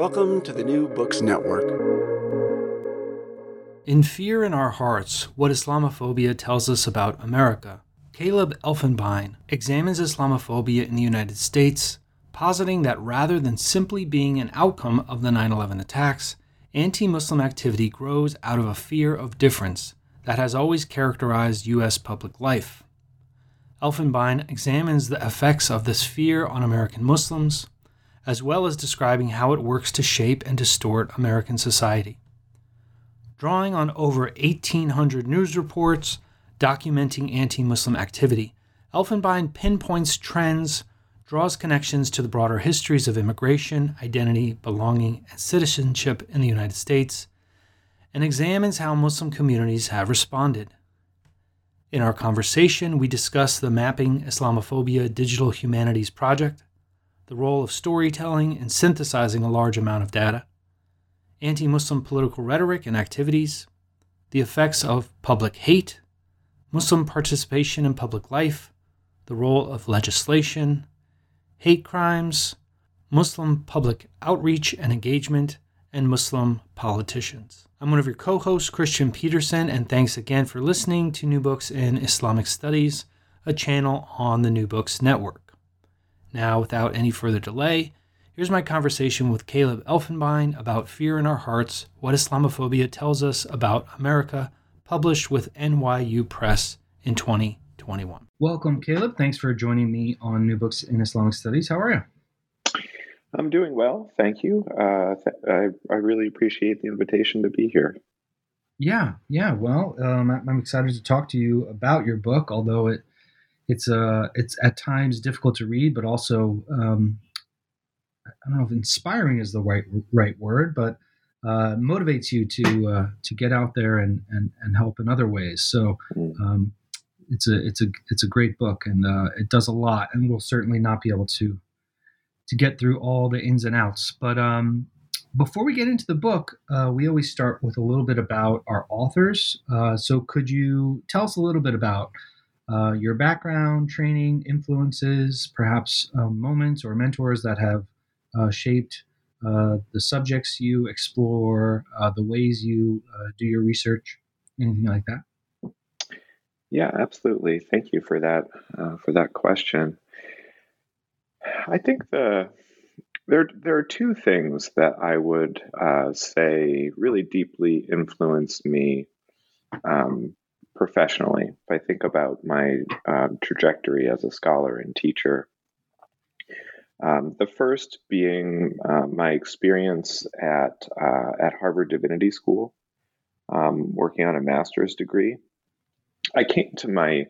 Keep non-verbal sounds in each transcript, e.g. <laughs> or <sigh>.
Welcome to the New Books Network. In Fear in Our Hearts What Islamophobia Tells Us About America, Caleb Elfenbein examines Islamophobia in the United States, positing that rather than simply being an outcome of the 9 11 attacks, anti Muslim activity grows out of a fear of difference that has always characterized U.S. public life. Elfenbein examines the effects of this fear on American Muslims, as well as describing how it works to shape and distort American society. Drawing on over 1,800 news reports documenting anti Muslim activity, Elfenbein pinpoints trends, draws connections to the broader histories of immigration, identity, belonging, and citizenship in the United States, and examines how Muslim communities have responded. In our conversation, we discuss the Mapping Islamophobia Digital Humanities Project, the role of storytelling in synthesizing a large amount of data, anti Muslim political rhetoric and activities, the effects of public hate, Muslim participation in public life, the role of legislation, hate crimes, Muslim public outreach and engagement, and Muslim politicians. I'm one of your co hosts, Kristian Petersen, and thanks again for listening to New Books in Islamic Studies, a channel on the New Books Network. Now, without any further delay, here's my conversation with Caleb Elfenbein about Fear in Our Hearts What Islamophobia Tells Us About America, published with NYU Press in 2021. Welcome, Caleb. Thanks for joining me on New Books in Islamic Studies. How are you? I'm doing well, thank you. Uh, th- I, I really appreciate the invitation to be here. Yeah, yeah. Well, um, I'm excited to talk to you about your book, although it it's uh it's at times difficult to read, but also um, I don't know if inspiring is the right right word, but uh, motivates you to uh, to get out there and, and and help in other ways. So mm. um, it's a it's a it's a great book, and uh, it does a lot, and we'll certainly not be able to to get through all the ins and outs. But um, before we get into the book, uh, we always start with a little bit about our authors. Uh, so, could you tell us a little bit about uh, your background, training, influences, perhaps um, moments or mentors that have uh, shaped uh, the subjects you explore, uh, the ways you do your research, anything like that? Yeah, absolutely. Thank you for that for that question. I think the there there are two things that I would uh, say really deeply influenced me um, professionally. If I think about my um, trajectory as a scholar and teacher, um, the first being uh, my experience at uh, at Harvard Divinity School, um, working on a master's degree. I came to my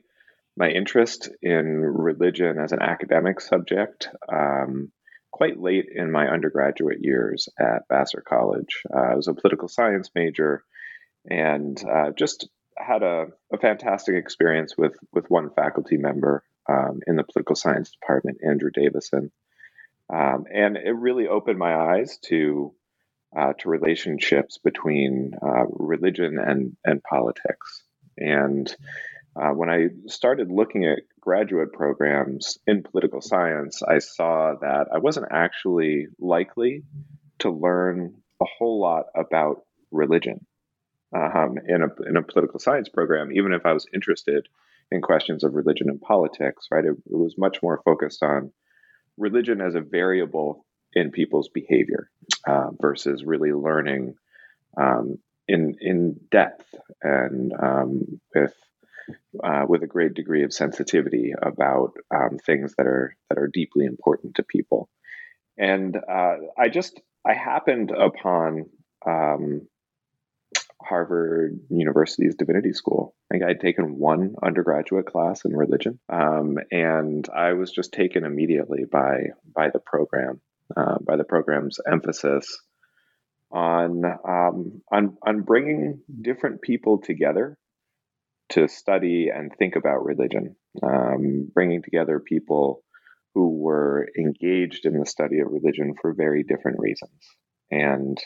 my interest in religion as an academic subject um, quite late in my undergraduate years at Vassar College. Uh, I was a political science major and uh, just had a, a, fantastic experience with, with one faculty member um, in the political science department, Andrew Davison. Um, and it really opened my eyes to uh, to relationships between uh, religion and and politics. And uh, when I started looking at graduate programs in political science, I saw that I wasn't actually likely to learn a whole lot about religion um, in, a, in a political science program, even if I was interested in questions of religion and politics, right? It, it was much more focused on religion as a variable in people's behavior uh, versus really learning um, in in depth and um, with uh, with a great degree of sensitivity about um, things that are that are deeply important to people. And uh, I just I happened upon um, Harvard University's Divinity School. I think I had taken one undergraduate class in religion, um, and I was just taken immediately by by the program, uh, by the program's emphasis on um, on on bringing different people together to study and think about religion, um, bringing together people who were engaged in the study of religion for very different reasons. And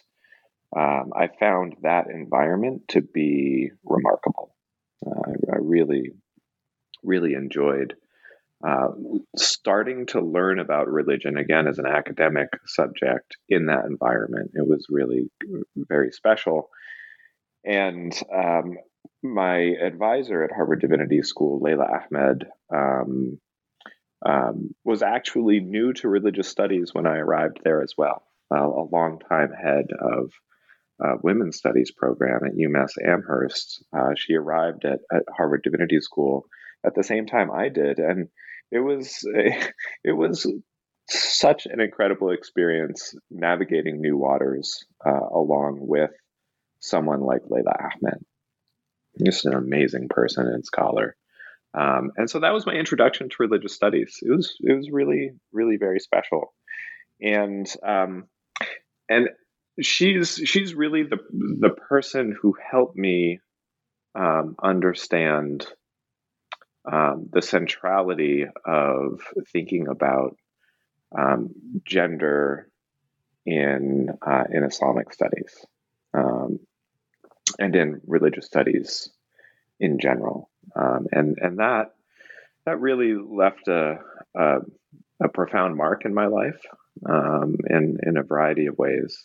um, I found that environment to be remarkable. Uh, I, I, really, really enjoyed uh, starting to learn about religion again as an academic subject in that environment. It was really very special. And um, my advisor at Harvard Divinity School, Leila Ahmed, um, um, was actually new to religious studies when I arrived there as well. Uh, a long time head of uh, women's studies program at UMass Amherst. Uh, she arrived at, at Harvard Divinity School at the same time I did, and it was <laughs> it was such an incredible experience navigating new waters uh, along with someone like Leila Ahmed. Just an amazing person and scholar. Um, and so that was my introduction to religious studies. It was it was really really very special, and um, and she's she's really the the person who helped me um, understand um, the centrality of thinking about um, gender in uh, in Islamic studies um, and in religious studies in general, um, and and that that really left a, a, a profound mark in my life um, in in a variety of ways,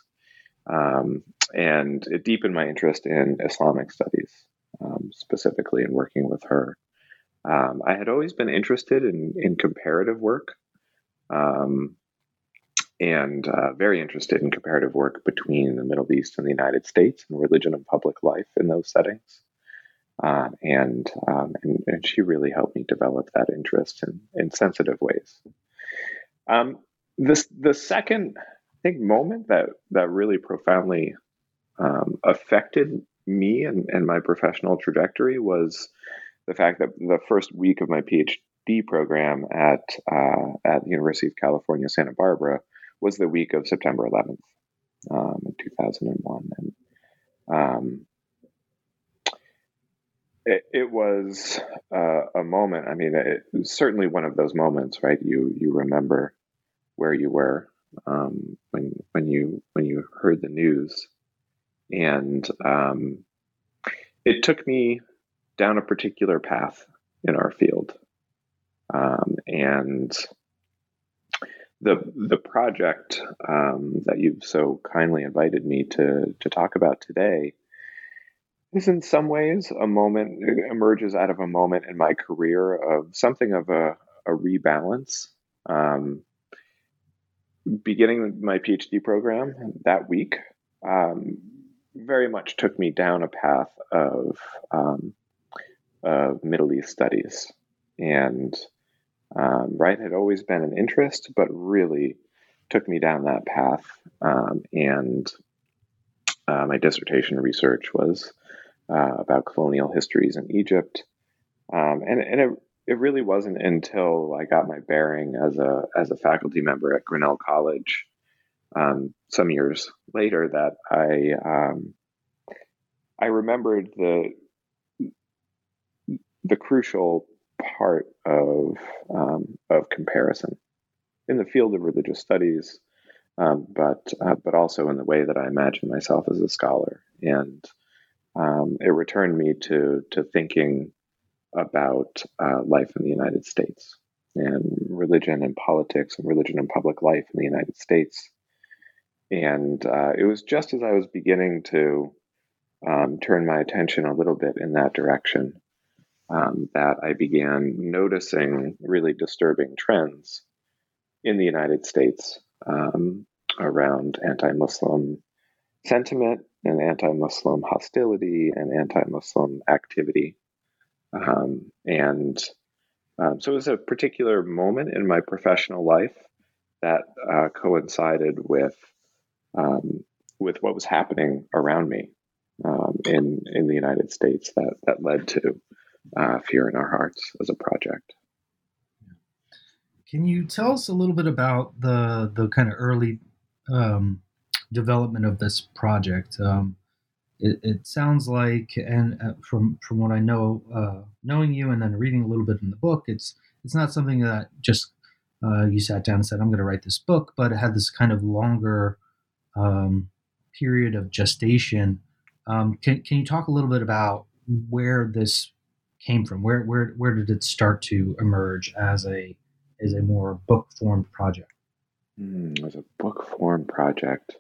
um, and it deepened my interest in Islamic studies, specifically in working with her. Um, I had always been interested in, in comparative work um, and uh, very interested in comparative work between the Middle East and the United States and religion and public life in those settings. Uh, and, um, and, and she really helped me develop that interest in, in sensitive ways. Um, this the second think moment that that really profoundly um, affected me and, and my professional trajectory was the fact that the first week of my PhD program at uh, at the University of California, Santa Barbara, was the week of September 11th, um, in 2001, and um, it, it, was uh, a moment. I mean, it certainly one of those moments, right? You you remember where you were um, when when you when you heard the news, and um, it took me down a particular path in our field. Um, and the the project um, that you've so kindly invited me to to talk about today is in some ways a moment emerges out of a moment in my career of something of a, a rebalance. Um, beginning my PhD program that week um, very much took me down a path of um, of Middle East studies. And um, right had always been an interest, but really took me down that path. Um, and uh, my dissertation research was uh, about colonial histories in Egypt. Um, and and it, it really wasn't until I got my bearing as a as a faculty member at Grinnell College um, some years later that I um, I remembered the the crucial part of um, of comparison in the field of religious studies, um, but uh, but also in the way that I imagine myself as a scholar, and um, it returned me to to thinking about uh, life in the United States and religion and politics and religion and public life in the United States. And uh, it was just as I was beginning to um, turn my attention a little bit in that direction um, that I began noticing really disturbing trends in the United States um, around anti Muslim sentiment and anti Muslim hostility and anti Muslim activity. Um, and um, so it was a particular moment in my professional life that uh, coincided with um, with what was happening around me um, in in the United States that that led to uh, Fear in Our Hearts as a project. Can you tell us a little bit about the the kind of early um, development of this project? Um, it, it, sounds like, and uh, from from what I know, uh, knowing you and then reading a little bit in the book, it's it's not something that just uh, you sat down and said, "I'm going to write this book," but it had this kind of longer um, period of gestation. Um, can can you talk a little bit about where this came from? Where where where did it start to emerge as a as a more book formed project? Mm, as a book form project.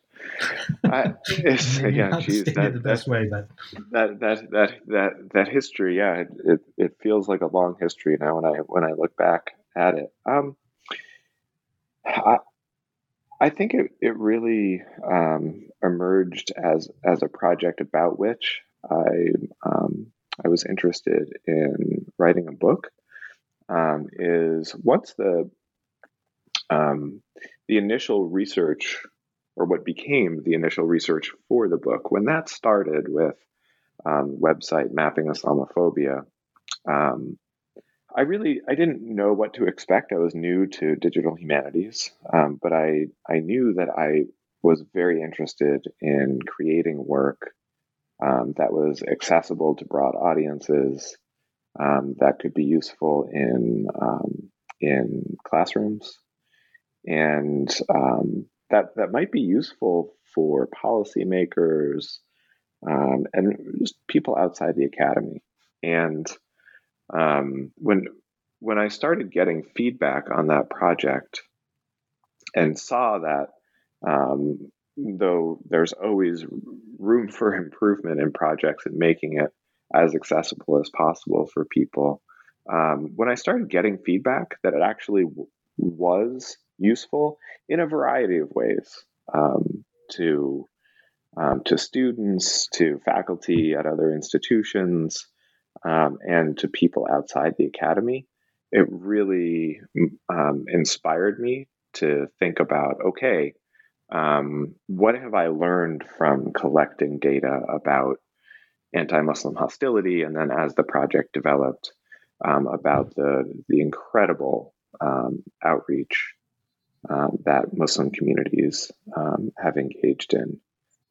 I, it's, <laughs> again, geez, that, the best that, way, but that that that that that history, yeah, it, it, it feels like a long history now when I when I look back at it. Um, I I think it it really um, emerged as as a project about which I um, I was interested in writing a book. Um, is once the um, the initial research, or what became the initial research for the book, when that started with um, website mapping Islamophobia, um, I really I didn't know what to expect. I was new to digital humanities, um, but I I knew that I was very interested in creating work um, that was accessible to broad audiences, um, that could be useful in um, in classrooms, and that that might be useful for policymakers um, and just people outside the academy. And um, when when I started getting feedback on that project and saw that um, though there's always room <laughs> for improvement in projects and making it as accessible as possible for people. Um, when I started getting feedback that it actually was useful in a variety of ways um, to um, to students, to faculty at other institutions, um, and to people outside the academy, it really um, inspired me to think about okay, um, what have I learned from collecting data about anti Muslim hostility? And then as the project developed, um, about the, the incredible outreach um, that Muslim communities um, have engaged in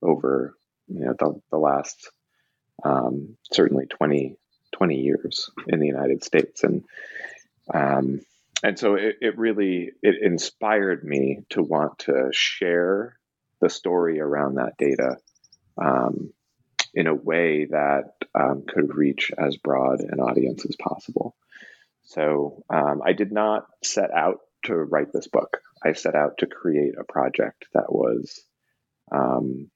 over you know, the, the last um, certainly 20, 20 years in the United States. And um, and so it, it really it inspired me to want to share the story around that data um, in a way that um, could reach as broad an audience as possible. So um, I did not set out to write this book. I set out to create a project that was um,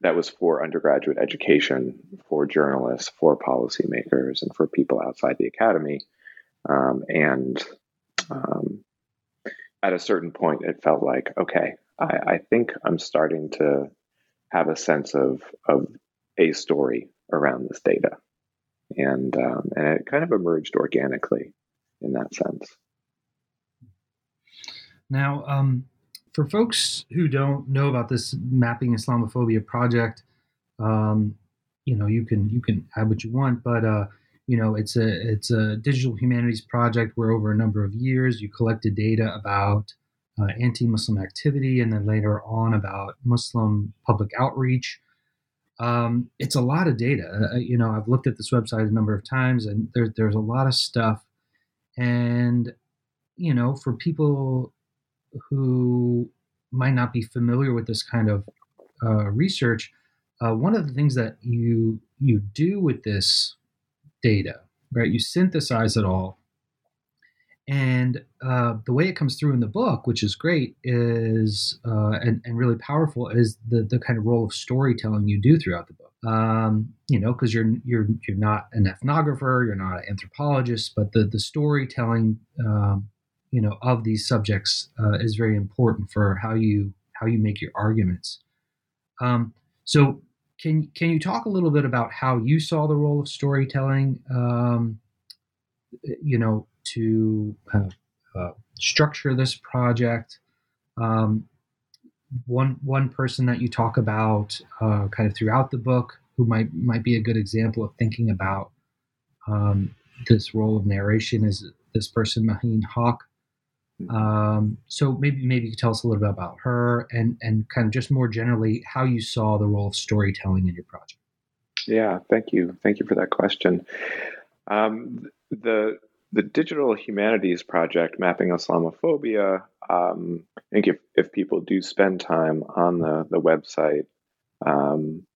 that was for undergraduate education, for journalists, for policymakers, and for people outside the academy um, and um, at a certain point, it felt like, okay, I, I, think I'm starting to have a sense of, of a story around this data. And, um, and it kind of emerged organically in that sense. Now, um, for folks who don't know about this mapping Islamophobia project, um, you know, you can you can add what you want, but uh, you know it's a it's a digital humanities project where over a number of years you collected data about uh, anti-muslim activity and then later on about muslim public outreach um, it's a lot of data uh, you know i've looked at this website a number of times and there, there's a lot of stuff and you know for people who might not be familiar with this kind of uh, research uh, one of the things that you you do with this data, right? You synthesize it all. And uh, the way it comes through in the book, which is great, is uh, and, and really powerful, is the the kind of role of storytelling you do throughout the book. Um, you know, because you're you're you're not an ethnographer, you're not an anthropologist, but the the storytelling, um, you know, of these subjects uh, is very important for how you how you make your arguments. Um, so can can you talk a little bit about how you saw the role of storytelling? Um, you know, to kind of uh, structure this project. Um, one one person that you talk about uh, kind of throughout the book, who might might be a good example of thinking about um, this role of narration, is this person Haq. Mm-hmm. Um, so maybe maybe you could tell us a little bit about her and and kind of just more generally how you saw the role of storytelling in your project. Yeah, thank you, thank you for that question. Um, the the digital humanities project mapping Islamophobia. Um, I think if, if people do spend time on the the website, um,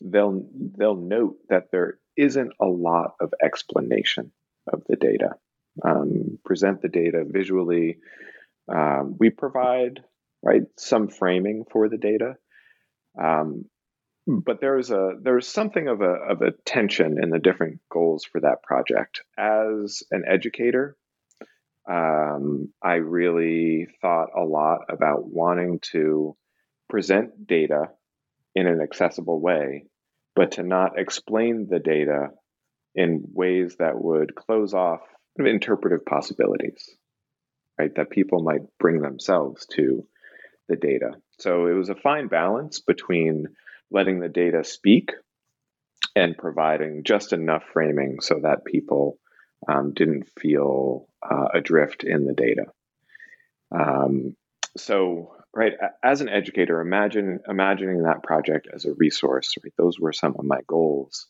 they'll they'll note that there isn't a lot of explanation of the data. Um, present the data visually. Um, we provide right some framing for the data, um, but there's a there's something of a of a tension in the different goals for that project. As an educator, um, I really thought a lot about wanting to present data in an accessible way, but to not explain the data in ways that would close off interpretive possibilities, right? That people might bring themselves to the data. So it was a fine balance between letting the data speak and providing just enough framing so that people um, didn't feel uh, adrift in the data. Um, so, right, as an educator, imagine imagining that project as a resource. Right, those were some of my goals.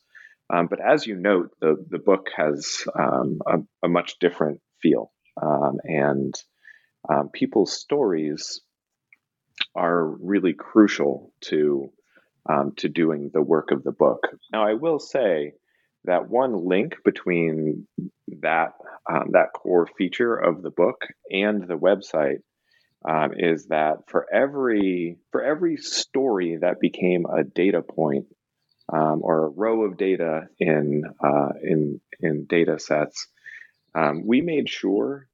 Um, but as you note, the the book has um, a, a, much different feel, um, and um, people's stories are really crucial to um, to doing the work of the book. Now, I will say that one link between that um, that core feature of the book and the website um, is that for every for every story that became a data point um, or a row of data in uh, in in data sets, um, we made sure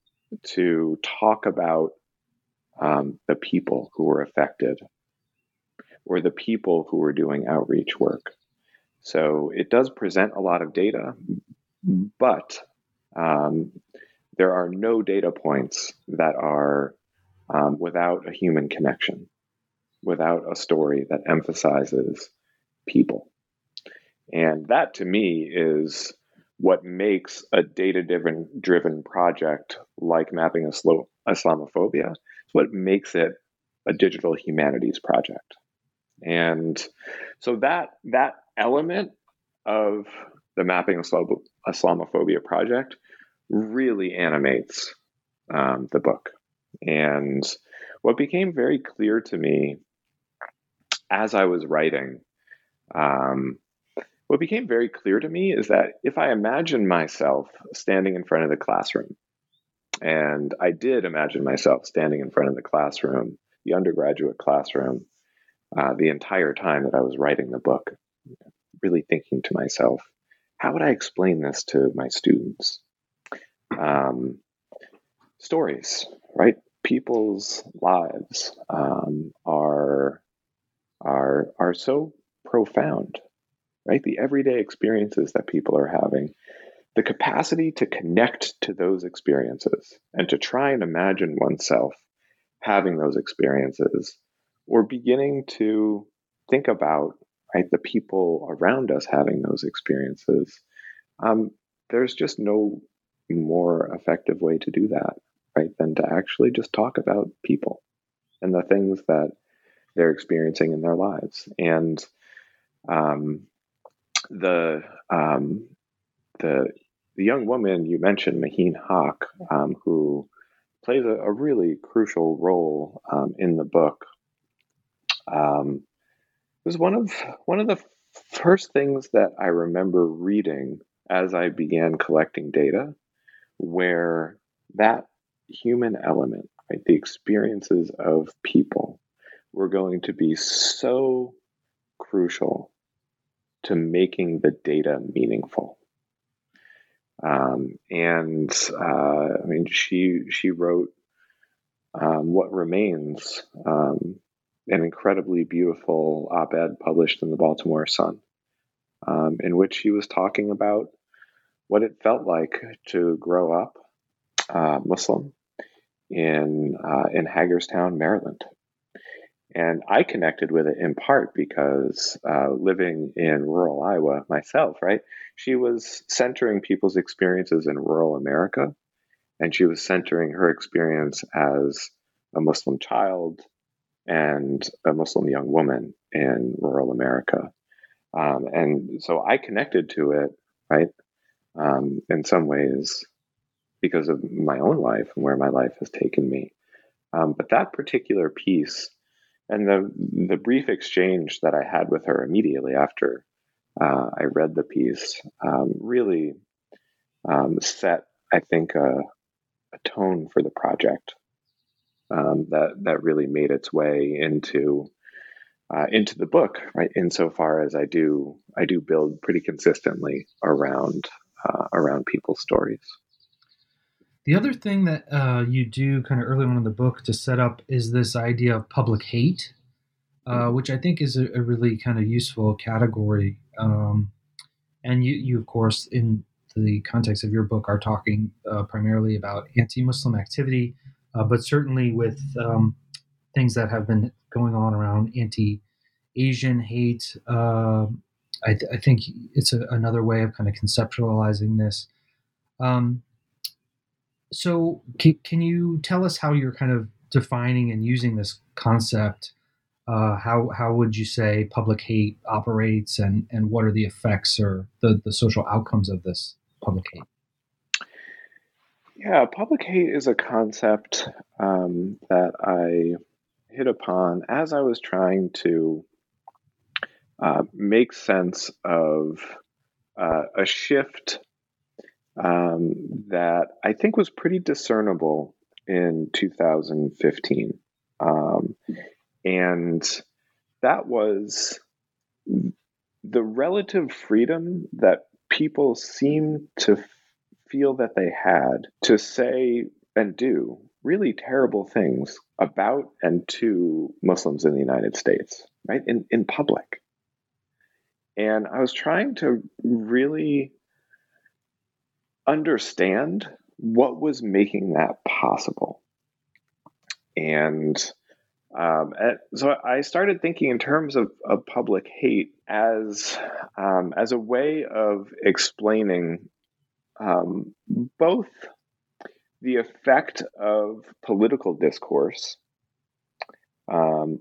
to talk about um, the people who were affected or the people who are doing outreach work. So it does present a lot of data, but um, there are no data points that are um, without a human connection, without a story that emphasizes people. And that to me is what makes a data driven project like mapping Islamophobia. It's what makes it a digital humanities project. And so that that element of the mapping Islamophobia project really animates um, the book. And what became very clear to me as I was writing, um, what became very clear to me is that if I imagine myself standing in front of the classroom, and I did imagine myself standing in front of the classroom, the undergraduate classroom, uh, the entire time that I was writing the book, really thinking to myself, how would I explain this to my students? Um, stories, right? People's lives um, are are are so profound, right? The everyday experiences that people are having, the capacity to connect to those experiences and to try and imagine oneself having those experiences or beginning to think about right the people around us having those experiences um, there's just no more effective way to do that right than to actually just talk about people and the things that they're experiencing in their lives. And um, the um, the the young woman you mentioned, Maheen Haq, um, who plays a, a, really crucial role um, in the book, um, it was one of one of the first things that I remember reading as I began collecting data, where that human element, right, the experiences of people, were going to be so crucial to making the data meaningful. Um, and uh, I mean, she she wrote um, "What Remains," um, an incredibly beautiful op-ed published in the Baltimore Sun, um, in which she was talking about what it felt like to grow up uh, Muslim in uh, in Hagerstown, Maryland. And I connected with it in part because uh, living in rural Iowa myself, right? She was centering people's experiences in rural America, and she was centering her experience as a Muslim child and a Muslim young woman in rural America. Um, and so I connected to it, right, um, in some ways because of my own life and where my life has taken me. Um, but that particular piece and the the brief exchange that I had with her immediately after uh, I read the piece, um, really um, set, I think, a, a, tone for the project um, that that really made its way into uh, into the book, right? Insofar as I do, I do build pretty consistently around uh, around people's stories. The other thing that uh, you do kind of early on in the book to set up is this idea of public hate, uh, which I think is a, a really kind of useful category. Um, and you, you, of course, in the context of your book, are talking uh, primarily about anti Muslim activity, uh, but certainly with um, things that have been going on around anti Asian hate. Um, I, th- I, think it's a, another way of kind of conceptualizing this. Um, so, can, can you tell us how you're kind of defining and using this concept? Uh, how how would you say public hate operates, and and what are the effects or the the social outcomes of this public hate? Yeah, public hate is a concept um, that I hit upon as I was trying to uh, make sense of uh, a shift um, that I think was pretty discernible in 2015. Um, and that was the relative freedom that people seem to feel that they had to say and do really terrible things about and to Muslims in the United States, right? In, in public. And I was trying to really understand what was making that possible. And um, so I started thinking in terms of, of public hate as um, as a way of explaining um, both the effect of political discourse um,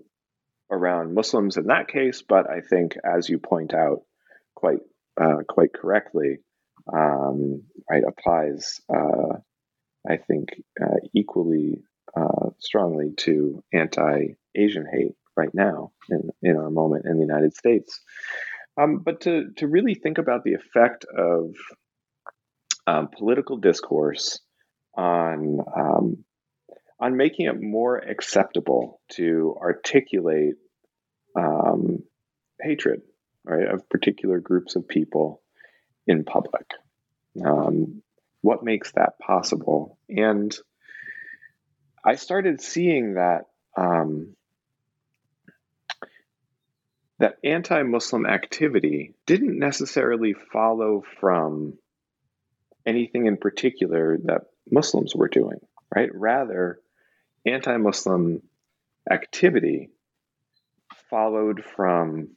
around Muslims in that case, but I think, as you point out, quite uh, quite correctly, um, right, applies, uh, I think, uh, equally uh, strongly to anti-Asian hate right now in, in our moment in the United States. Um, but to, to really think about the effect of um, political discourse on um, on making it more acceptable to articulate um, hatred, right, of particular groups of people in public. Um, what makes that possible? And I started seeing that um, that anti-Muslim activity didn't necessarily follow from anything in particular that Muslims were doing, right? Rather, anti-Muslim activity followed from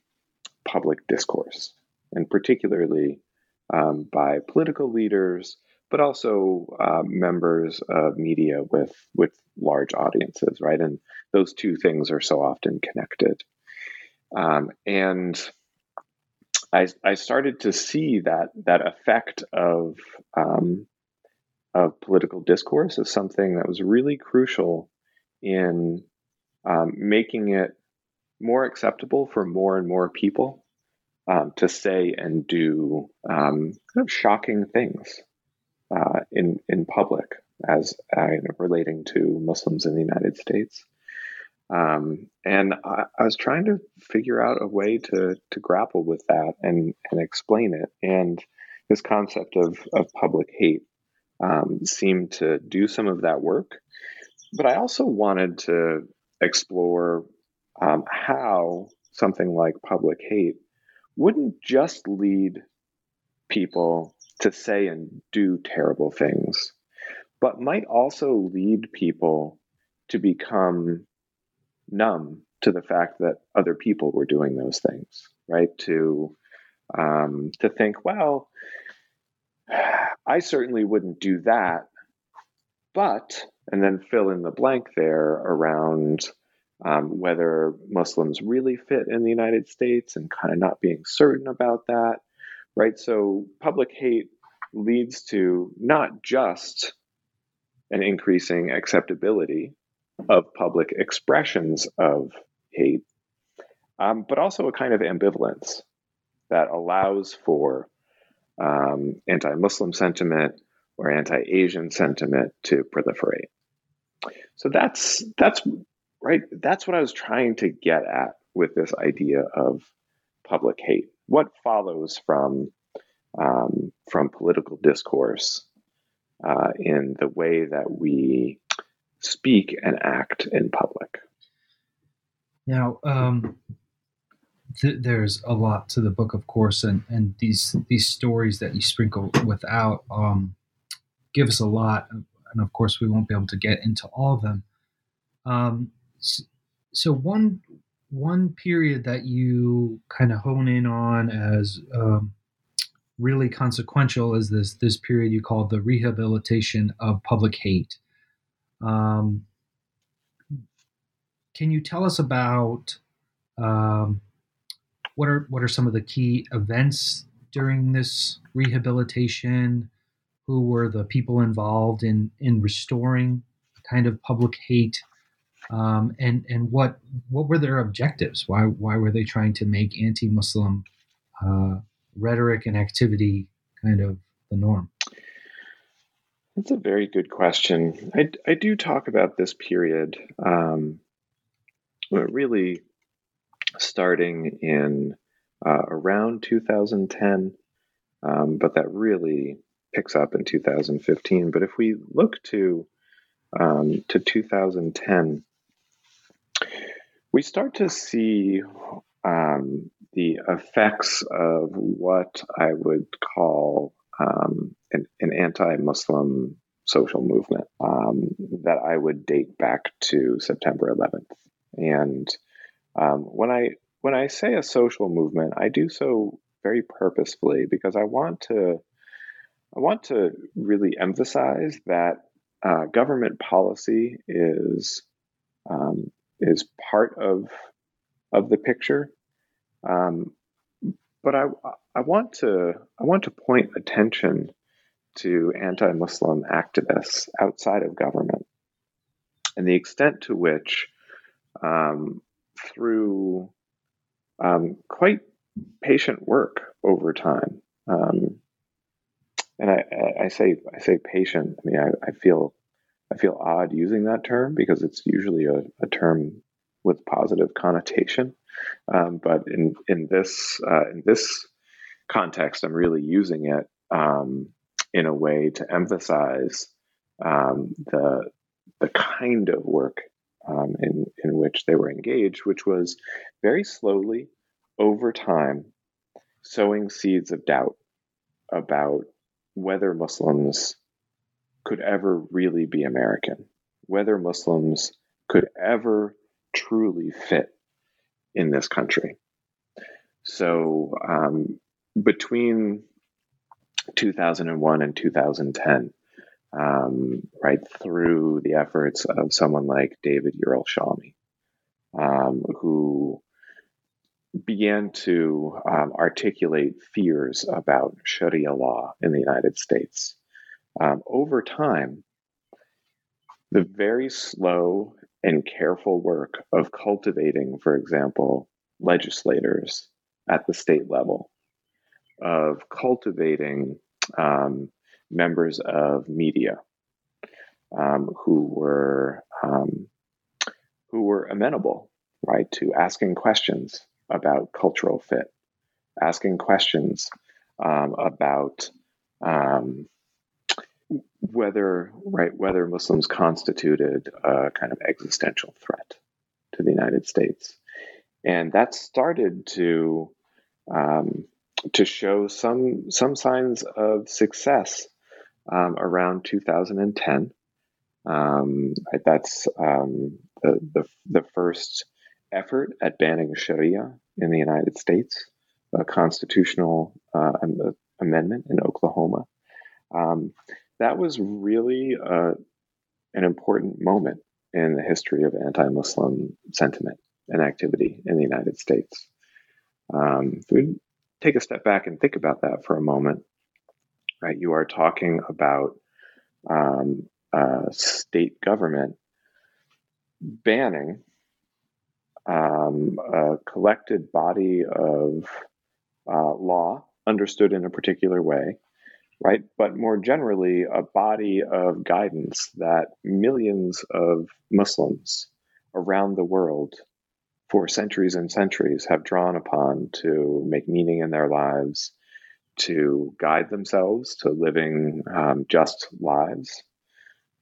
public discourse, and particularly um, by political leaders, but also uh, members of media with with large audiences, right? And those two things are so often connected. Um, and I, I started to see that that effect of um, of political discourse as something that was really crucial in um, making it more acceptable for more and more people um, to say and do um, kind of shocking things uh, in in public as uh, relating to Muslims in the United States. Um, and I, I, was trying to figure out a way to to grapple with that and and explain it. And this concept of of public hate um, seemed to do some of that work. But I also wanted to explore um, how something like public hate wouldn't just lead people to say and do terrible things, but might also lead people to become numb to the fact that other people were doing those things, right? To um, to think, well, I certainly wouldn't do that, but and then fill in the blank there around um, whether Muslims really fit in the United States and kind of not being certain about that, right? So public hate leads to not just an increasing acceptability of public expressions of hate, um, but also a kind of ambivalence that allows for um, anti Muslim sentiment or anti Asian sentiment to proliferate. So that's, that's right. That's what I was trying to get at with this idea of public hate. What follows from, um, from political discourse uh, in the way that we speak and act in public? Now, um, th- there's a lot to the book, of course, and, and these these stories that you sprinkle without um, give us a lot, and of course, we won't be able to get into all of them. Um, so one one period that you kind of hone in on as um, really consequential is this this period you call the rehabilitation of public hate. Um, can you tell us about um, what are what are some of the key events during this rehabilitation? Who were the people involved in in restoring kind of public hate? Um, and and what what were their objectives? Why why were they trying to make anti-Muslim uh, rhetoric and activity kind of the norm? That's a very good question. I, I do talk about this period um, really starting in uh, around 2010, um, but that really picks up in 2015. But if we look to um, to 2010, we start to see um, the effects of what I would call um, an, an anti-Muslim social movement um, that I would date back to September 11th. And um, when I when I say a social movement, I do so very purposefully because I want to I want to really emphasize that uh, government policy is um, is part of of the picture, um, but I I want to I want to point attention to anti-Muslim activists outside of government and the extent to which um, through um, quite patient work over time. Um, and I, I, say I say patient. I mean, I, I, feel I feel odd using that term because it's usually a, a term with positive connotation. Um, but in in this uh, in this context, I'm really using it um, in a way to emphasize um, the the kind of work um, in, in which they were engaged, which was very slowly, over time, sowing seeds of doubt about whether Muslims could ever really be American, whether Muslims could ever truly fit in this country. So, um, between 2001 and 2010, um, right through the efforts of someone like David Yerushalmi, um, who began to um, articulate fears about Sharia law in the United States. Um, over time, the very slow and careful work of cultivating, for example, legislators at the state level, of cultivating um, members of media um, who were um, who were amenable, right, to asking questions about cultural fit, asking questions um, about um, whether right whether Muslims constituted a kind of existential threat to the United States, and that started to um, to show some some signs of success um, around 2010. Um, that's um, the, the, the first effort at banning Sharia in the United States, a constitutional uh, amendment in Oklahoma. Um, that was really uh, an important moment in the history of anti Muslim sentiment and activity in the United States. Um, if we take a step back and think about that for a moment, right? You are talking about um, state government banning um, a collected body of uh, law understood in a particular way, right? But more generally, a body of guidance that millions of Muslims around the world for centuries and centuries have drawn upon to make meaning in their lives, to guide themselves to living um, just lives,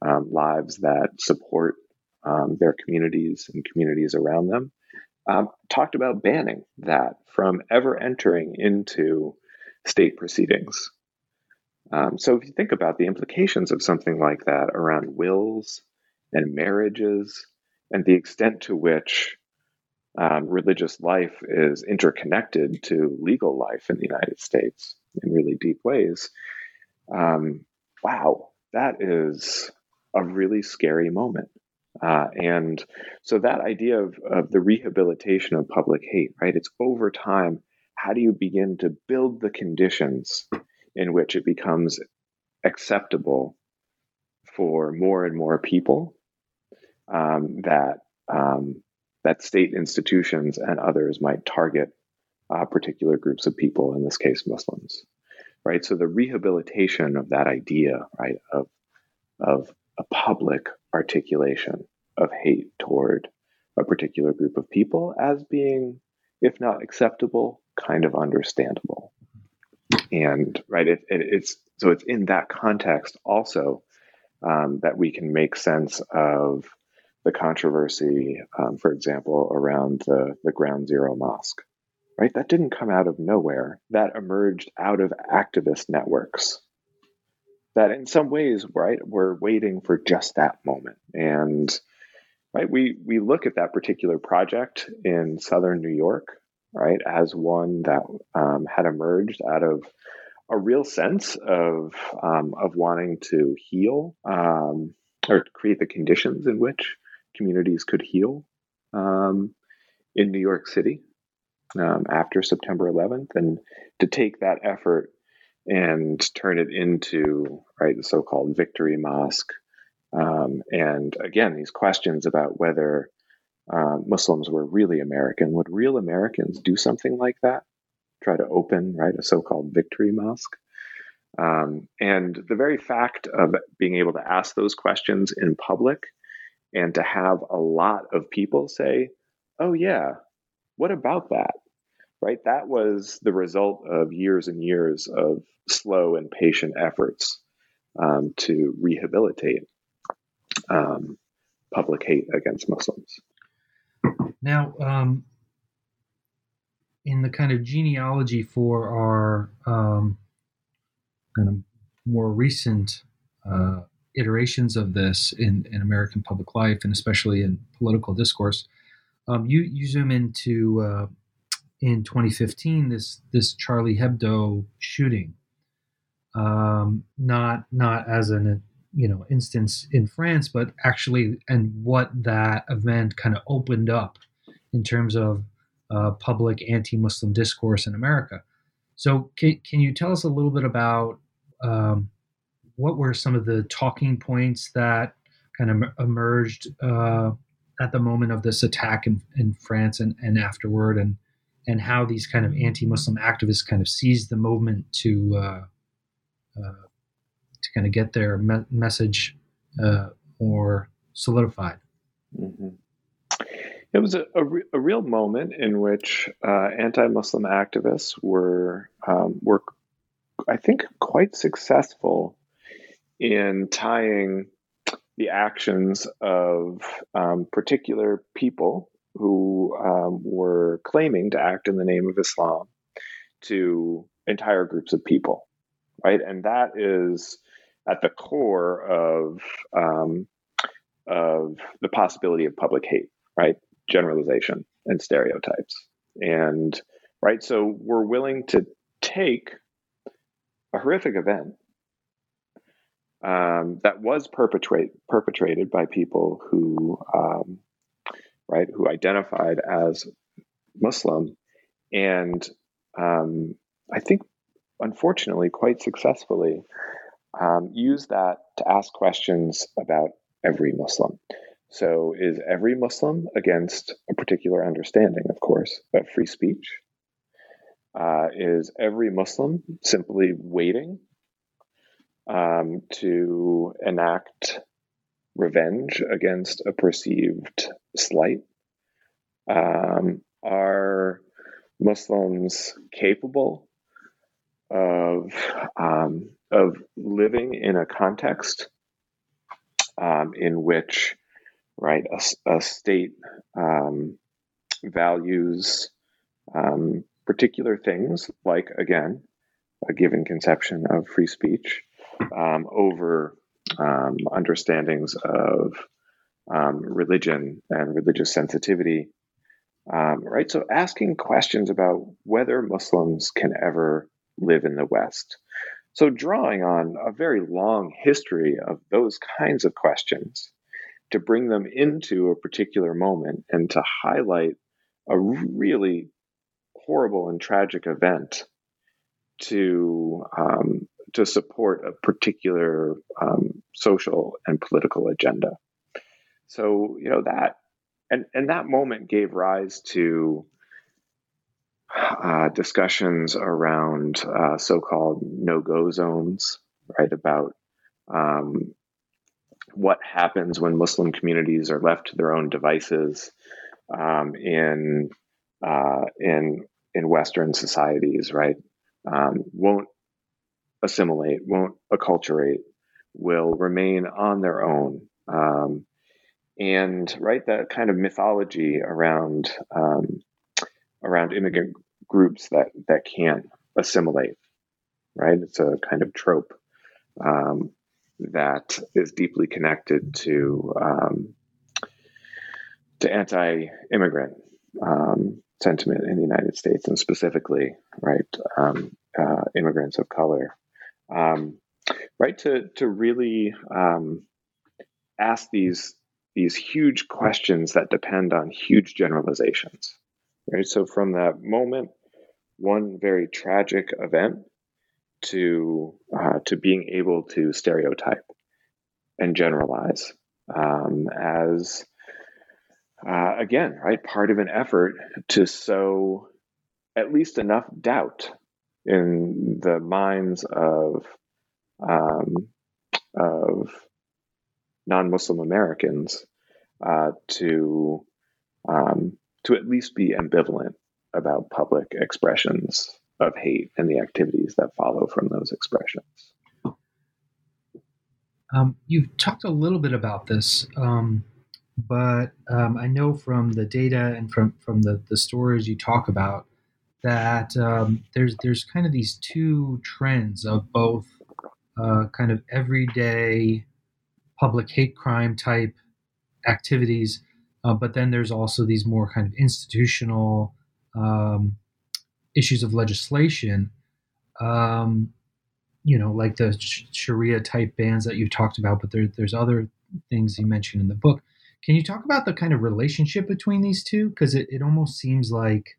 um, lives that support um, their communities and communities around them. Um, talked about banning that from ever entering into state proceedings. Um, so, if you think about the implications of something like that around wills and marriages and the extent to which um, religious life is interconnected to legal life in the United States in really deep ways, um, wow, that is a really scary moment. Uh, and so that idea of, of the rehabilitation of public hate, right? It's over time. How do you begin to build the conditions in which it becomes acceptable for more and more people um, that um, that state institutions and others might target uh, particular groups of people, in this case, Muslims, right? So the rehabilitation of that idea, right, of of a public articulation of hate toward a particular group of people as being, if not acceptable, kind of understandable. And right, it, it, it's so it's in that context also um, that we can make sense of the controversy, um, for example, around the, the Ground Zero Mosque. Right, that didn't come out of nowhere. That emerged out of activist networks that in some ways, right, we're waiting for just that moment. And right, we we look at that particular project in southern New York, right, as one that um, had emerged out of a real sense of um, of wanting to heal um, or create the conditions in which communities could heal um, in New York City um, after September 11th, and to take that effort and turn it into right the so-called victory mosque um, and again these questions about whether uh, muslims were really american would real americans do something like that try to open right a so-called victory mosque um, and the very fact of being able to ask those questions in public and to have a lot of people say oh yeah what about that right? That was the result of years and years of slow and patient efforts um, to rehabilitate um, public hate against Muslims. Now, um, in the kind of genealogy for our um, kind of more recent uh, iterations of this in, in American public life and especially in political discourse, um, you, you zoom into uh, in 2015 this this Charlie Hebdo shooting, um, not not as an you know instance in France, but actually and what that event kind of opened up in terms of uh, public anti-Muslim discourse in America. So can, can you tell us a little bit about um, what were some of the talking points that kind of emerged uh, at the moment of this attack in, in France and, and afterward, and and how these kind of anti-Muslim activists kind of seized the moment to uh, uh, to kind of get their me- message uh, more solidified. Mm-hmm. It was a, a, re- a, real moment in which uh, anti-Muslim activists were um, were, I think, quite successful in tying the actions of um, particular people who um, were claiming to act in the name of Islam to entire groups of people, right? And that is at the core of um, of the possibility of public hate, right? Generalization and stereotypes, and right. So we're willing to take a horrific event um, that was perpetrate, perpetrated by people who um, right, who identified as Muslim, and um, I think, unfortunately, quite successfully, um, use that to ask questions about every Muslim. So, is every Muslim against a particular understanding, of course, of free speech? uh, is every Muslim simply waiting um, to enact revenge against a perceived slight? Um, are Muslims capable of um, of living in a context um, in which, right, a, a state um, values um, particular things, like again, a given conception of free speech, um, over um, understandings of um, religion and religious sensitivity. Um, right? So, asking questions about whether Muslims can ever live in the West. So, drawing on a very long history of those kinds of questions to bring them into a particular moment and to highlight a really horrible and tragic event to um, to support a particular um, social and political agenda. So you know that, and and that moment gave rise to uh, discussions around uh, so-called no-go zones, right? About um, what happens when Muslim communities are left to their own devices um, in uh, in in Western societies, right? Um, won't assimilate, won't acculturate, will remain on their own. Um, and right, that kind of mythology around um, around immigrant groups that that can't assimilate, right? It's a kind of trope um, that is deeply connected to um, to anti-immigrant um, sentiment in the United States, and specifically, right, um, uh, immigrants of color, um, right, to to really um, ask these these huge questions that depend on huge generalizations, right. So from that moment, one very tragic event to uh, to being able to stereotype and generalize um, as uh, again, right, part of an effort to sow at least enough doubt in the minds of um, of non-Muslim Americans uh, to um, to at least be ambivalent about public expressions of hate and the activities that follow from those expressions. Um, you've talked a little bit about this. Um, but um, I know from the data and from from the the stories you talk about that um, there's there's kind of these two trends of both uh, kind of everyday public hate crime type activities, uh, but then there's also these more kind of institutional um, issues of legislation. Um, you know, like the Sharia type bans that you talked about, but there, there's other things you mentioned in the book. Can you talk about the kind of relationship between these two? Because it, it almost seems like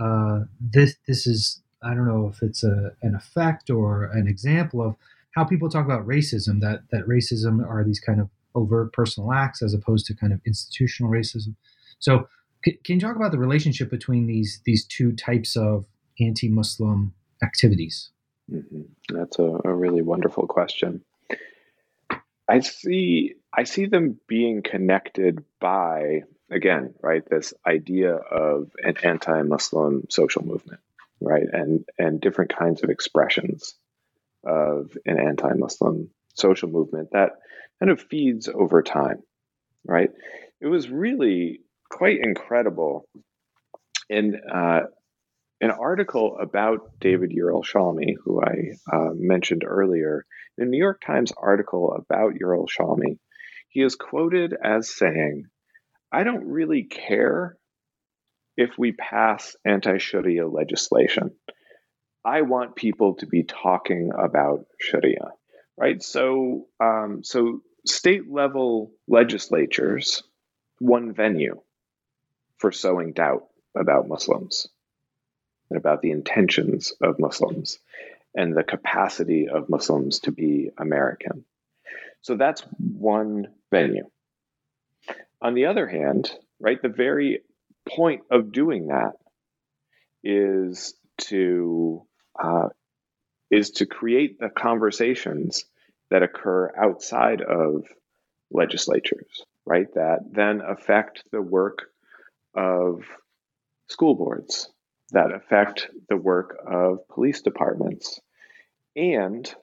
uh, this this is I don't know if it's a, an effect or an example of how people talk about racism. That that racism are these kind of overt personal acts as opposed to kind of institutional racism. So can, you talk about the relationship between these these two types of anti-Muslim activities? Mm-hmm. That's a, a really wonderful question. I see I see them being connected by again, right, this idea of an anti-Muslim social movement, right? And and different kinds of expressions of an anti-Muslim social movement that kind of feeds over time, right? It was really quite incredible in uh, an article about David Yerushalmi, who I uh, mentioned earlier, in a New York Times article about Yerushalmi, he is quoted as saying, I don't really care if we pass anti Sharia legislation. I want people to be talking about Sharia, right? So, um, so state level legislatures, one venue for sowing doubt about Muslims and about the intentions of Muslims and the capacity of Muslims to be American. So that's one venue. On the other hand, right, the very point of doing that is to uh, is to create the conversations that occur outside of legislatures, right? That then affect the work of school boards, that affect the work of police departments, and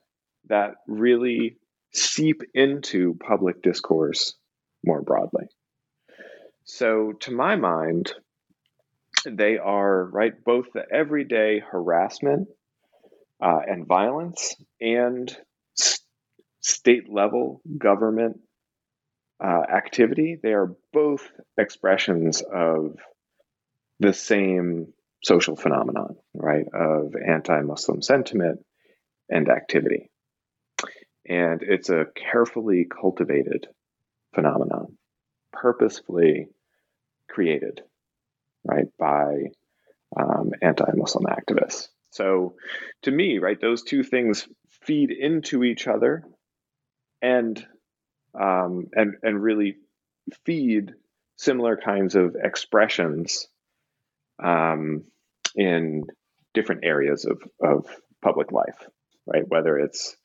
that really seep into public discourse more broadly. So, to my mind, they are right both the everyday harassment uh, and violence and s- state level government uh, activity. They are both expressions of the same social phenomenon, right? Of anti Muslim sentiment and activity. And it's a carefully cultivated phenomenon, purposefully created, right, by um, anti Muslim activists. So to me, right, those two things feed into each other and um, and and really feed similar kinds of expressions um, in different areas of, of public life, right? Whether it's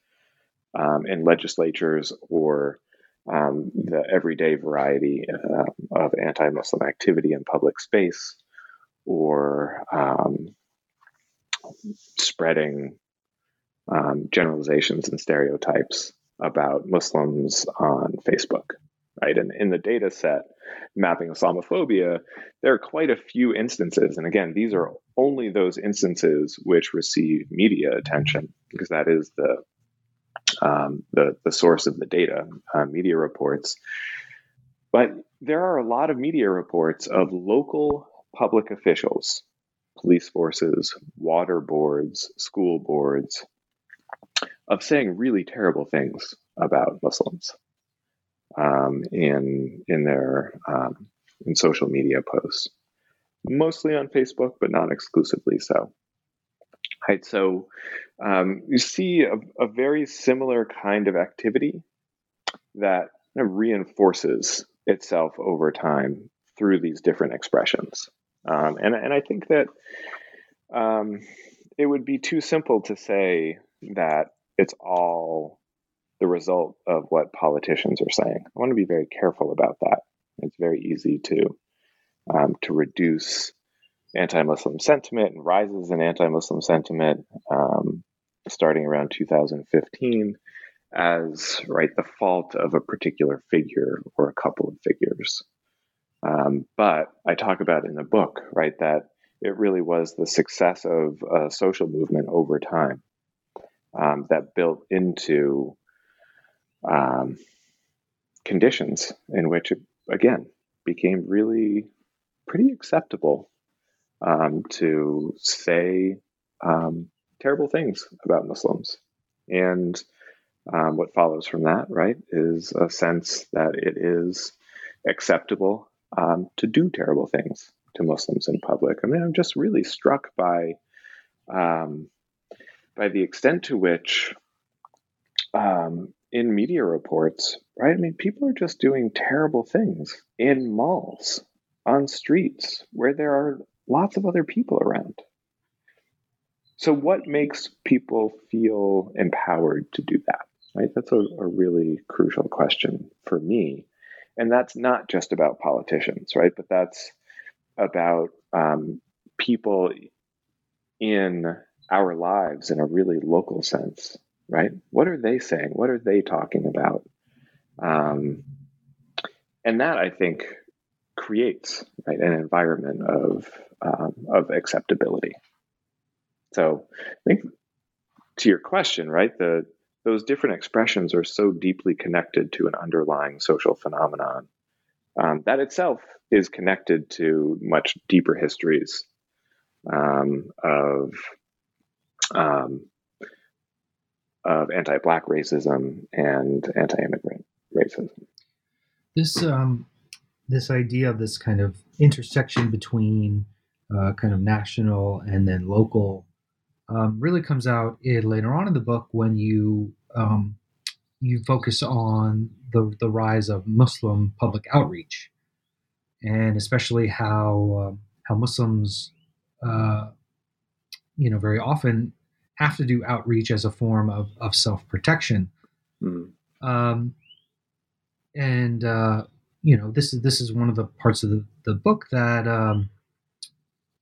um, in legislatures or um, the everyday variety uh, of anti Muslim activity in public space or um, spreading um, generalizations and stereotypes about Muslims on Facebook, right? And in the data set mapping Islamophobia, there are quite a few instances. And again, these are only those instances which receive media attention because that is the um, the, the source of the data, uh, media reports. But there are a lot of media reports of local public officials, police forces, water boards, school boards, of saying really terrible things about Muslims um, in in their um, in social media posts, mostly on Facebook, but not exclusively so. Right, so um, you see a, a, very similar kind of activity that kind of reinforces itself over time through these different expressions, um, and and I think that um, it would be too simple to say that it's all the result of what politicians are saying. I want to be very careful about that. It's very easy to um, to reduce anti-Muslim sentiment and rises in anti-Muslim sentiment um, starting around 2015 as right the fault of a particular figure or a couple of figures. Um, but I talk about in the book right that it really was the success of a social movement over time um, that built into um, conditions in which it again became really pretty acceptable um, to say um, terrible things about Muslims. And um, what follows from that, right, is a sense that it is acceptable um, to do terrible things to Muslims in public. I mean, I'm just really struck by um, by the extent to which um, in media reports, right? I mean, people are just doing terrible things in malls, on streets, where there are lots of other people around. So, what makes people feel empowered to do that? Right? That's a, a really crucial question for me. And that's not just about politicians, right? But that's about um, people in our lives in a really local sense, right? What are they saying? What are they talking about? Um, and that I think creates right an environment of um, of acceptability. So I think to your question, right, the those different expressions are so deeply connected to an underlying social phenomenon um, that itself is connected to much deeper histories um, of um, of anti-black racism and anti-immigrant racism. This um, this idea of this kind of intersection between uh, kind of national and then local um, really comes out in, later on in the book when you um, you focus on the the rise of Muslim public outreach, and especially how uh, how Muslims uh, you know, very often have to do outreach as a form of, of self protection. Mm. Um, and uh, you know, this is this is one of the parts of the, the book that um,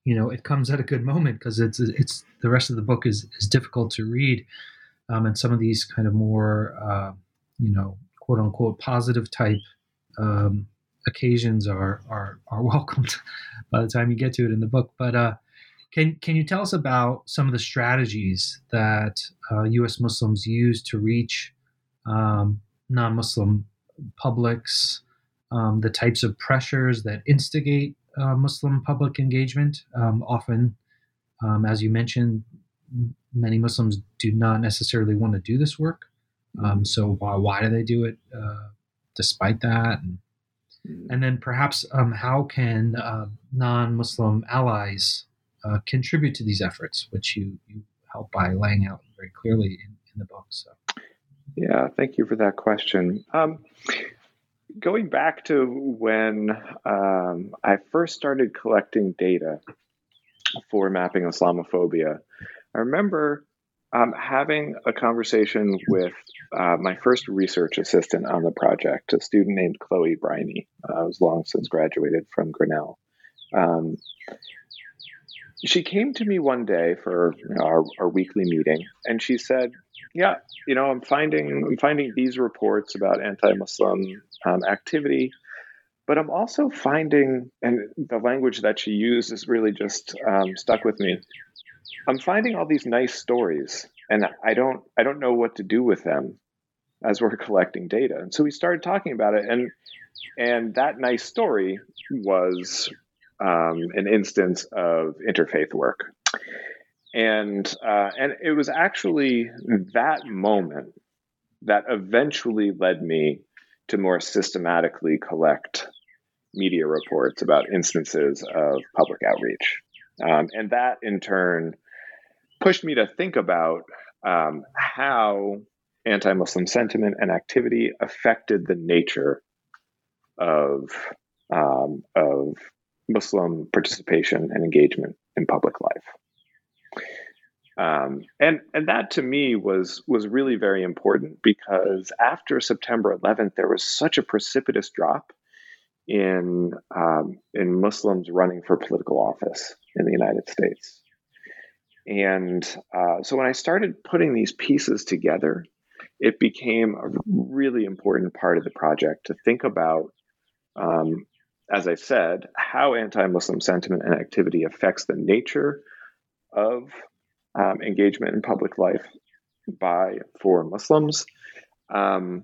you know it comes at a good moment because it's it's the rest of the book is is difficult to read, um, and some of these kind of more uh, you know quote unquote positive type um, occasions are are are <laughs> welcomed by the time you get to it in the book. But uh, can can you tell us about some of the strategies that uh, U.S. Muslims use to reach um, non-Muslim publics, um, the types of pressures that instigate uh, Muslim public engagement? Um, often, um, as you mentioned, many Muslims do not necessarily want to do this work. Um, so why why do they do it uh, despite that? And, and then perhaps um, how can uh, non-Muslim allies uh, contribute to these efforts, which you, you help by laying out very clearly in, in the book. So, yeah, thank you for that question. Um, going back to when um, I first started collecting data for mapping Islamophobia, I remember um, having a conversation with uh, my first research assistant on the project, a student named Chloe Briney. Uh, was long since graduated from Grinnell. Um, she came to me one day for you know, our, our weekly meeting, and she said, "Yeah, you know, I'm finding I'm finding these reports about anti-Muslim um, activity." But I'm also finding, and the language that she used is really just um, stuck with me. I'm finding all these nice stories, and I don't I don't know what to do with them as we're collecting data. And so we started talking about it, and and that nice story was um, an instance of interfaith work. And, uh, and it was actually that moment that eventually led me to more systematically collect media reports about instances of public outreach. Um, and that in turn pushed me to think about um, how anti Muslim sentiment and activity affected the nature of, um, of Muslim participation and engagement in public life. Um, and and that to me was was really very important because after September 11th, there was such a precipitous drop in um, in Muslims running for political office in the United States. And uh, so when I started putting these pieces together, it became a really important part of the project to think about um, as I said, how anti Muslim sentiment and activity affects the nature of um, engagement in public life by for Muslims. Um,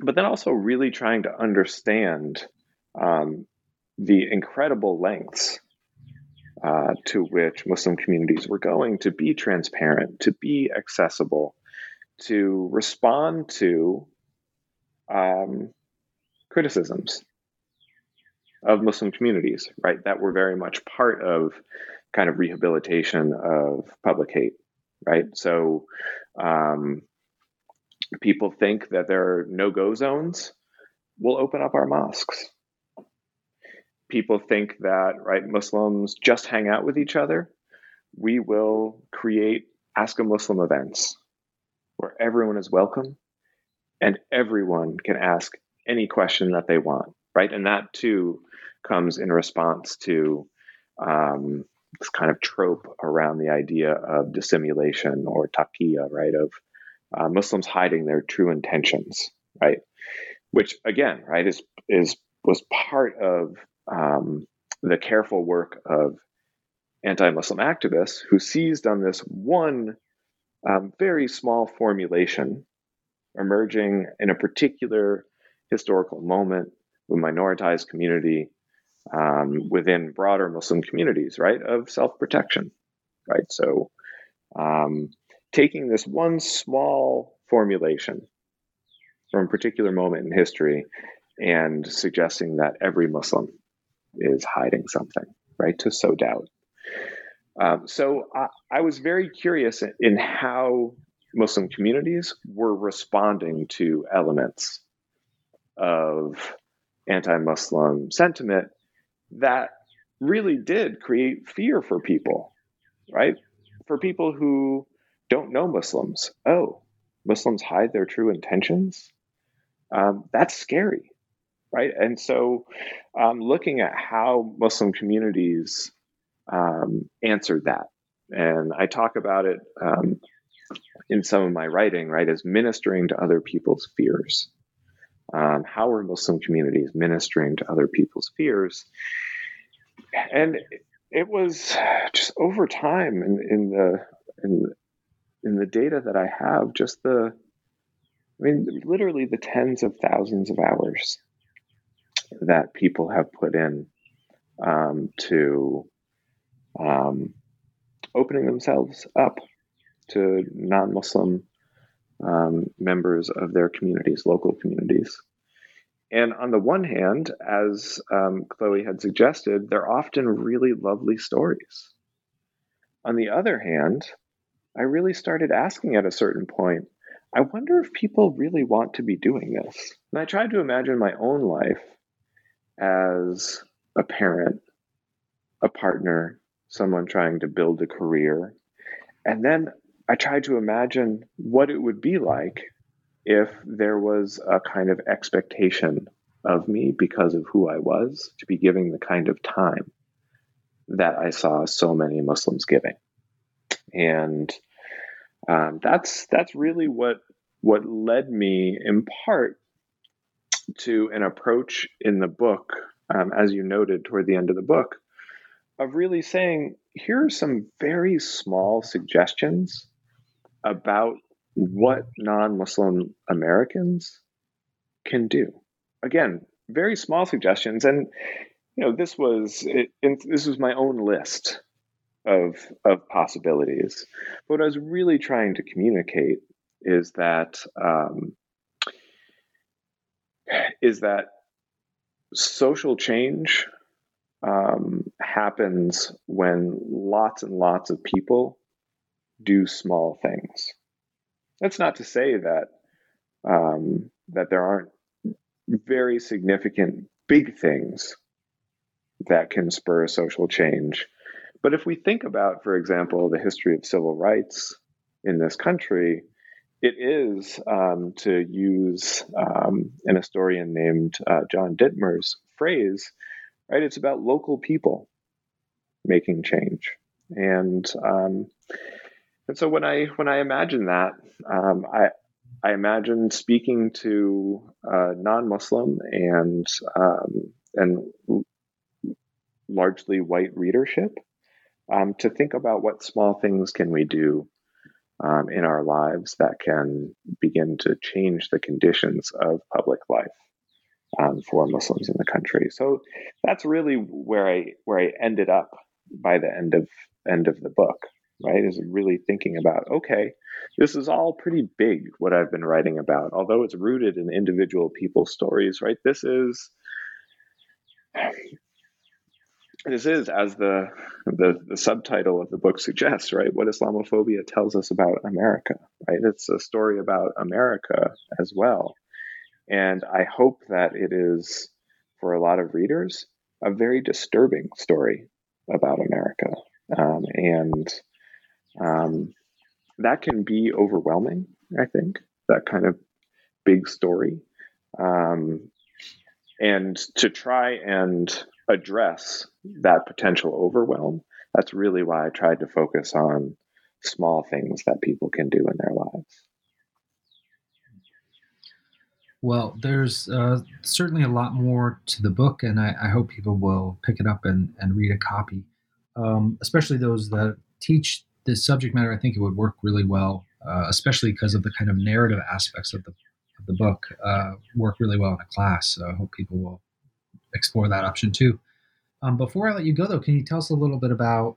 but then also really trying to understand um, the incredible lengths uh, to which Muslim communities were going to be transparent, to be accessible, to respond to um, criticisms of Muslim communities, right? That were very much part of kind of rehabilitation of public hate, right? So um, people think that there are no go zones. We'll open up our mosques. People think that, right, Muslims just hang out with each other. We will create Ask a Muslim events where everyone is welcome and everyone can ask any question that they want, right? And that too comes in response to um, this kind of trope around the idea of dissimulation or taqiyya, right? Of uh, Muslims hiding their true intentions, right? Which again, right, is is was part of um, the careful work of anti-Muslim activists who seized on this one um, very small formulation emerging in a particular historical moment with minoritized community um, within broader Muslim communities, right, of self protection, right? So, um, taking this one small formulation from a particular moment in history and suggesting that every Muslim is hiding something, right, to sow doubt. Um, so, I, I was very curious in, in how Muslim communities were responding to elements of anti Muslim sentiment that really did create fear for people, right? for people who don't know Muslims, oh, Muslims hide their true intentions. Um, that's scary, right? And so, um, looking at how Muslim communities um, answered that, and I talk about it um, in some of my writing, right, as ministering to other people's fears. Um, how are Muslim communities ministering to other people's fears? And it was just over time in, in the in, in the data that I have, just the I mean, literally the tens of thousands of hours that people have put in um, to um, opening themselves up to non-Muslim um, members of their communities, local communities. And on the one hand, as um, Chloe had suggested, they're often really lovely stories. On the other hand, I really started asking at a certain point, I wonder if people really want to be doing this. And I tried to imagine my own life as a parent, a partner, someone trying to build a career. And then I tried to imagine what it would be like if there was a kind of expectation of me because of who I was to be giving the kind of time that I saw so many Muslims giving. And um, that's that's really what what led me in part to an approach in the book, um, as you noted toward the end of the book, of really saying here are some very small suggestions about what non-Muslim Americans can do. Again, very small suggestions, and you know this was it, this was my own list of of possibilities. But what I was really trying to communicate is that um, is that social change um, happens when lots and lots of people do small things. That's not to say that um, that there aren't very significant big things that can spur social change. But if we think about, for example, the history of civil rights in this country, it is, um, to use um, an historian named uh, John Dittmer's phrase, right? It's about local people making change, and um, and so when I when I imagine that, um, I I imagine speaking to uh, non-Muslim and um, and largely white readership um, to think about what small things can we do um, in our lives that can begin to change the conditions of public life um, for Muslims in the country. So that's really where I where I ended up by the end of end of the book right? Is really thinking about, okay, this is all pretty big, what I've been writing about. Although it's rooted in individual people's stories, right? This is this is as the, the the subtitle of the book suggests right what islamophobia tells us about america right it's a story about america as well and i hope that it is for a lot of readers a very disturbing story about america um, and um, that can be overwhelming, I think, that kind of big story. Um, and to try and address that potential overwhelm, that's really why I tried to focus on small things that people can do in their lives. Well, there's uh, certainly a lot more to the book, and I, I, hope people will pick it up and, and read a copy, um, especially those that teach this subject matter, I think it would work really well, uh, especially because of the kind of narrative aspects of the of the book uh, work really well in a class. So I hope people will explore that option too. Um, before I let you go, though, can you tell us a little bit about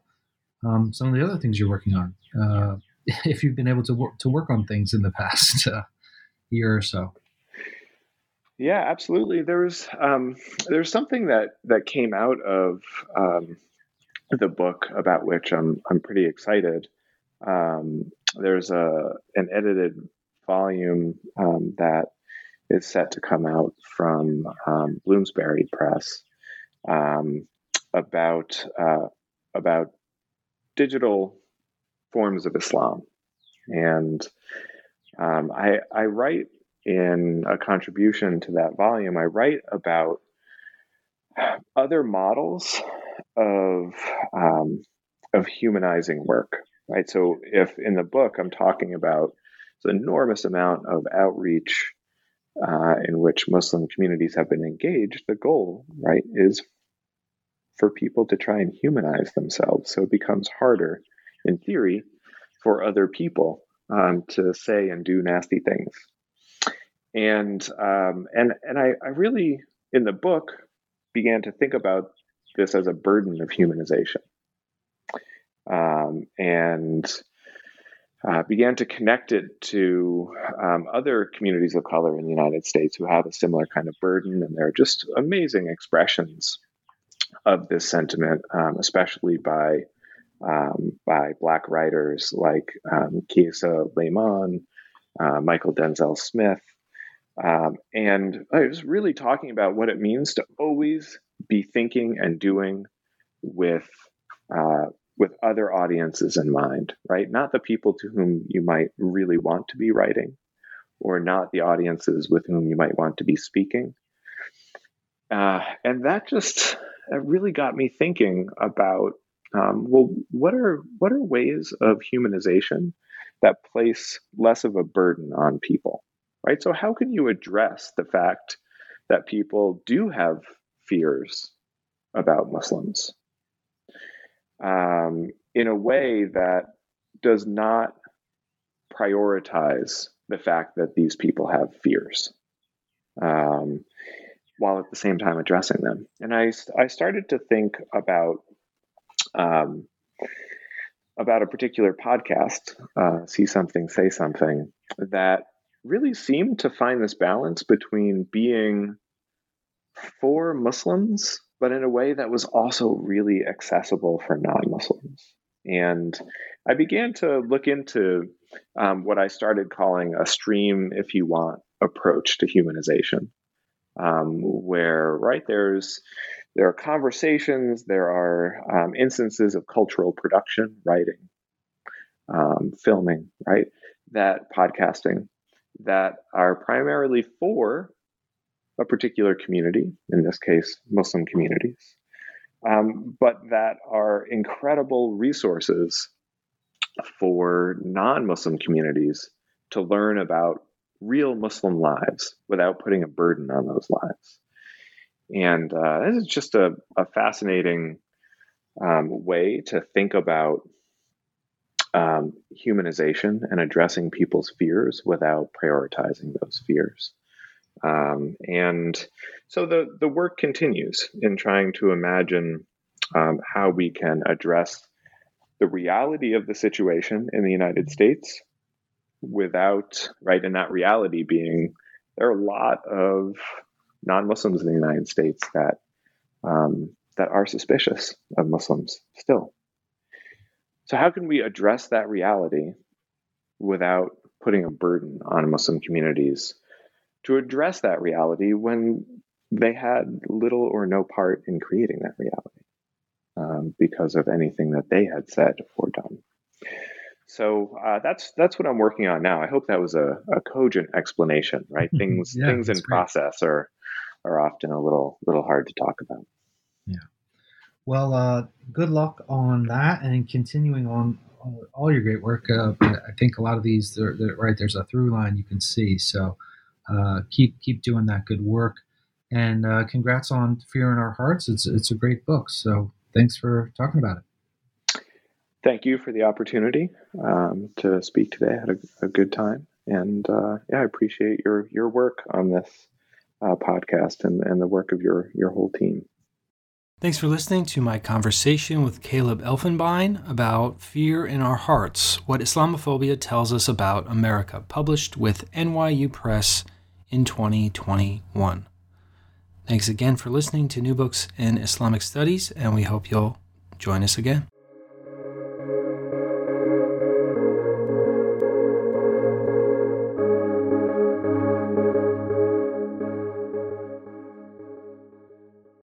um, some of the other things you're working on? Uh, <laughs> if you've been able to work to work on things in the past uh, year or so. Yeah, absolutely. There's um, there's something that that came out of um, the book about which I'm I'm pretty excited. Um, there's a an edited volume um, that is set to come out from um, Bloomsbury Press um, about uh, about digital forms of Islam. And um, I, I write in a contribution to that volume, I write about other models of um, of humanizing work, right? So if in the book I'm talking about this enormous amount of outreach uh, in which Muslim communities have been engaged, the goal, right, is for people to try and humanize themselves. So it becomes harder, in theory, for other people um, to say and do nasty things. And um, and and I, I really in the book began to think about this as a burden of humanization, um, and uh, began to connect it to um, other communities of color in the United States who have a similar kind of burden, and there are just amazing expressions of this sentiment, um, especially by um, by Black writers like um, Kiese Laymon, uh, Mychal Denzel Smith, um, and I was really talking about what it means to always be thinking and doing with uh, with other audiences in mind, right? Not the people to whom you might really want to be writing, or not the audiences with whom you might want to be speaking. Uh, and that just really got me thinking about um, well, what are what are ways of humanization that place less of a burden on people, right? So how can you address the fact that people do have fears about Muslims um, in a way that does not prioritize the fact that these people have fears, um, while at the same time addressing them. And I, I started to think about um, about a particular podcast, uh, See Something, Say Something, that really seemed to find this balance between being for Muslims, but in a way that was also really accessible for non Muslims. And I began to look into um, what I started calling a stream, if you want, approach to humanization, um, where, right, there's there are conversations, there are um, instances of cultural production, writing, um, filming, right, that podcasting that are primarily for a particular community, in this case, Muslim communities, um, but that are incredible resources for non Muslim communities to learn about real Muslim lives without putting a burden on those lives. And uh, this is just a, a fascinating um, way to think about um, humanization and addressing people's fears without prioritizing those fears. Um, and so the, the work continues in trying to imagine um, how we can address the reality of the situation in the United States without, right, and that reality being there are a lot of non-Muslims in the United States that um, that are suspicious of Muslims still. So how can we address that reality without putting a burden on Muslim communities to address that reality when they had little or no part in creating that reality um, because of anything that they had said or done? So uh, that's that's what I'm working on now. I hope that was a, a cogent explanation, right? Mm-hmm. Things yeah, things in great. process are are often a little little hard to talk about. Yeah. Well, uh, good luck on that and continuing on all your great work. Uh, I think a lot of these, they're, they're, right, there's a through line you can see. So uh, keep keep doing that good work. And uh, congrats on Fear in Our Hearts. It's it's a great book. So thanks for talking about it. Thank you for the opportunity um, to speak today. I had a, a good time, and uh, yeah, I appreciate your your work on this uh, podcast and, and the work of your, your whole team. Thanks for listening to my conversation with Caleb Elfenbein about Fear in Our Hearts What Islamophobia Tells Us About America, published with NYU Press in 2021. Thanks again for listening to New Books in Islamic Studies, and we hope you'll join us again.